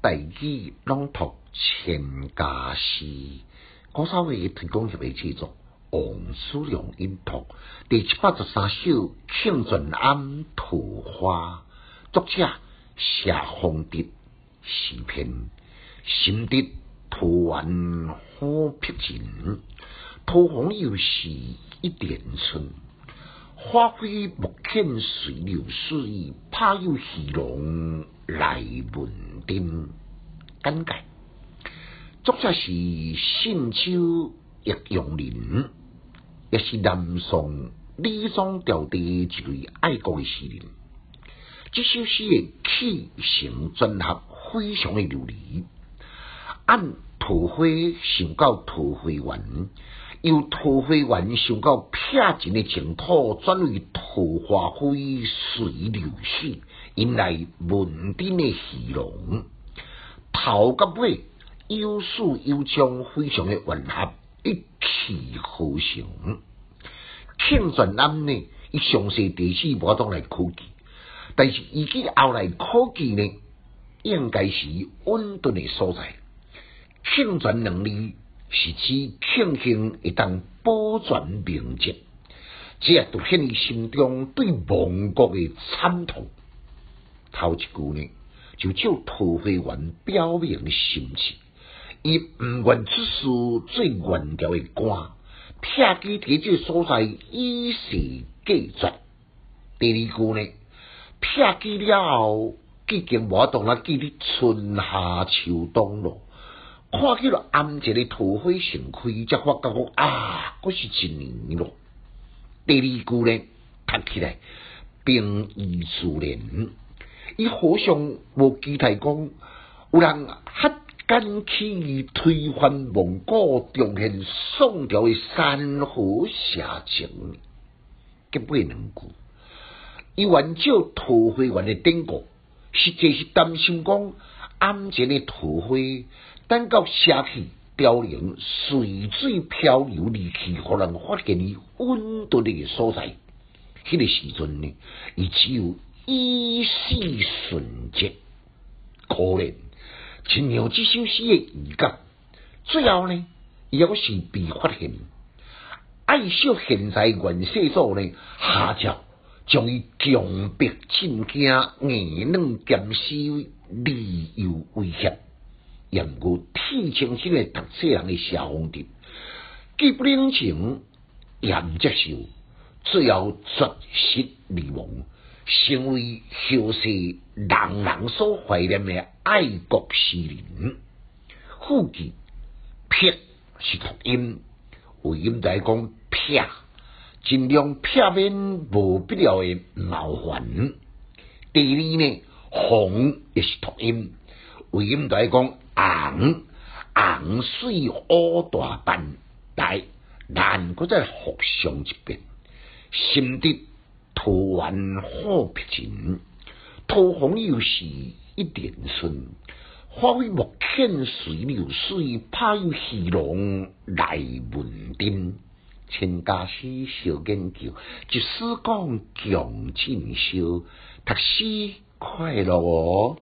大语朗读千家诗，古早味推广协会制作，王叔良音读第七百十三首《庆顺庵桃花》，作者谢宏德，诗篇心得桃园好僻静，桃红又是一点春。花飞木欠随流水，怕有戏龙来问津。简介：作者是信州叶永林，也是南宋李庄调的一位爱国的诗人。这首诗的起承转合非常的流利，按桃花想到桃花源。由桃花源想到撇尽的净土，转为桃花飞随流水，引来文丁的戏龙。头甲尾有始有终，非常的吻合，一气呵成。庆传庵呢，以详细地址无当来考据，但是以及后来考据呢，应该是稳顿的所在。庆传能力。是指庆幸一旦保全名节，这也凸显伊心中对亡国的惨痛。头一句呢，就照桃花源表明心情，伊毋愿出事最原调的歌，撇记伫这所在以示计绝。第二句呢，撇记了后，已经无当啦记得春夏秋冬咯。看起了暗一个桃花盛开，才发觉啊，嗰是一年咯。第二句呢，读起来平易自然，伊好像无期待讲有人ฮ็敢去推翻蒙古，重现宋朝的山河写情。吉尾两句，伊按照桃花源的典故，实际是担心讲暗前的桃花。等到下去凋零，随水漂流离去，互人发现伊温度的所在。迄个时阵呢，伊只有一世纯洁，可怜，亲像这首诗的预感。最后呢，也是被发现，爱惜现在元世祖呢下诏，将伊强迫进京，硬软兼施，利诱威胁。严过天清醒的读书人的下风的，既不领情，也不接受，最后绝食而亡，成为后世人人所怀念的爱国诗人。副句撇是读音，为音在讲撇，尽量撇免无必要的麻烦。第二呢，红也是读音，为音在讲。红红水乌大斑，来难搁再互相一遍。心得桃园好僻静，桃红又是一点春。花飞木欠随流水，怕有戏龙来问津。千家师小研究，一诗讲强进修，读诗快乐哦。